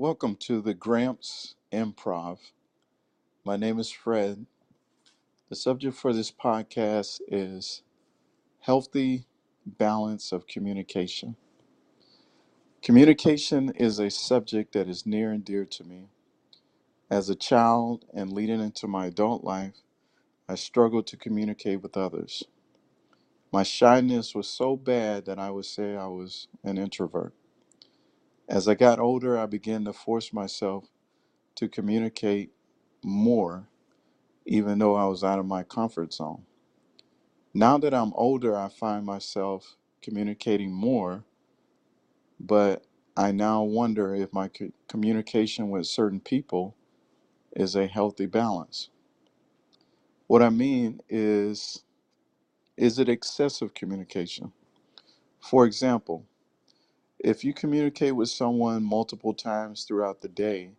Welcome to the Gramps Improv. My name is Fred. The subject for this podcast is healthy balance of communication. Communication is a subject that is near and dear to me. As a child and leading into my adult life, I struggled to communicate with others. My shyness was so bad that I would say I was an introvert. As I got older, I began to force myself to communicate more, even though I was out of my comfort zone. Now that I'm older, I find myself communicating more, but I now wonder if my co- communication with certain people is a healthy balance. What I mean is, is it excessive communication? For example, if you communicate with someone multiple times throughout the day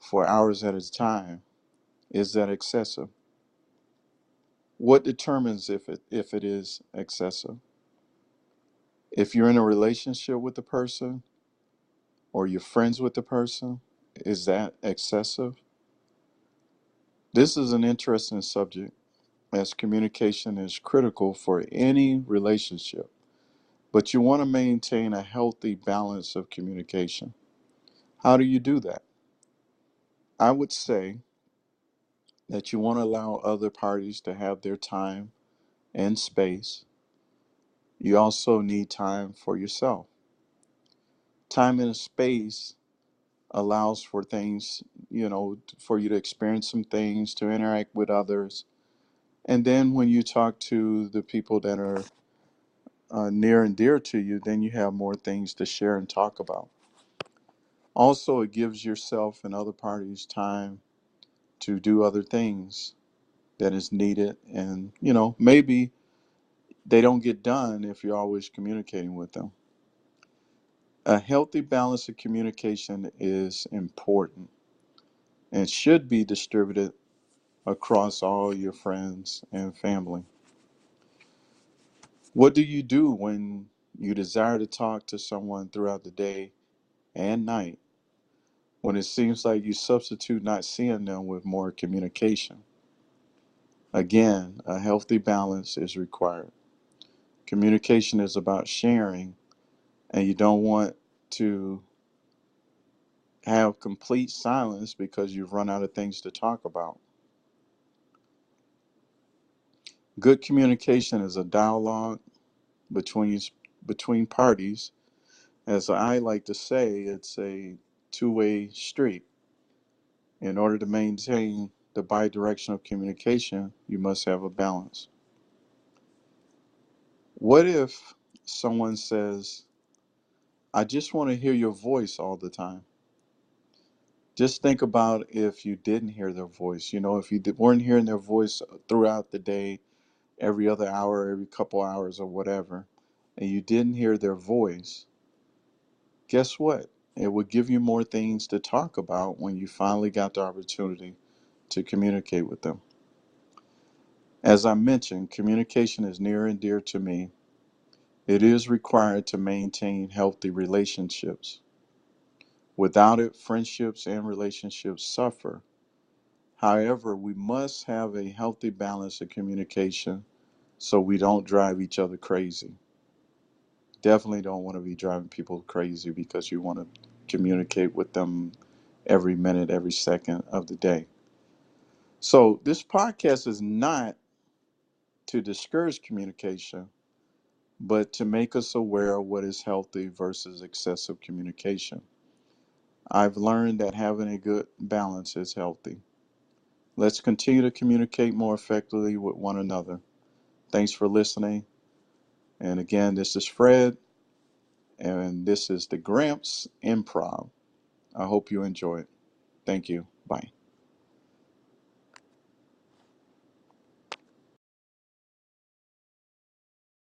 for hours at a time, is that excessive? What determines if it if it is excessive? If you're in a relationship with the person or you're friends with the person, is that excessive? This is an interesting subject as communication is critical for any relationship, but you want to maintain a healthy balance of communication. How do you do that? I would say that you want to allow other parties to have their time and space. You also need time for yourself. Time and space allows for things, you know, for you to experience some things, to interact with others. And then when you talk to the people that are uh, near and dear to you, then you have more things to share and talk about. Also, it gives yourself and other parties time to do other things that is needed. And, you know, maybe they don't get done if you're always communicating with them. A healthy balance of communication is important and should be distributed across all your friends and family. What do you do when you desire to talk to someone throughout the day and night when it seems like you substitute not seeing them with more communication? Again, a healthy balance is required. Communication is about sharing, and you don't want to have complete silence because you've run out of things to talk about. Good communication is a dialogue between between parties As I like to say, it's a two way street. In order to maintain the bidirectional communication, you must have a balance. What if someone says, I just want to hear your voice all the time? Just think about if you didn't hear their voice. You know, if you weren't hearing their voice throughout the day, every other hour, every couple hours, or whatever, and you didn't hear their voice, guess what? It would give you more things to talk about when you finally got the opportunity to communicate with them. As I mentioned, communication is near and dear to me. It is required to maintain healthy relationships. Without it, friendships and relationships suffer. However, we must have a healthy balance of communication so we don't drive each other crazy. Definitely don't want to be driving people crazy because you want to communicate with them every minute, every second of the day. So, this podcast is not to discourage communication, but to make us aware of what is healthy versus excessive communication. I've learned that having a good balance is healthy. Let's continue to communicate more effectively with one another. Thanks for listening. And again, this is Fred, and this is the Gramps Improv. I hope you enjoy it. Thank you. Bye.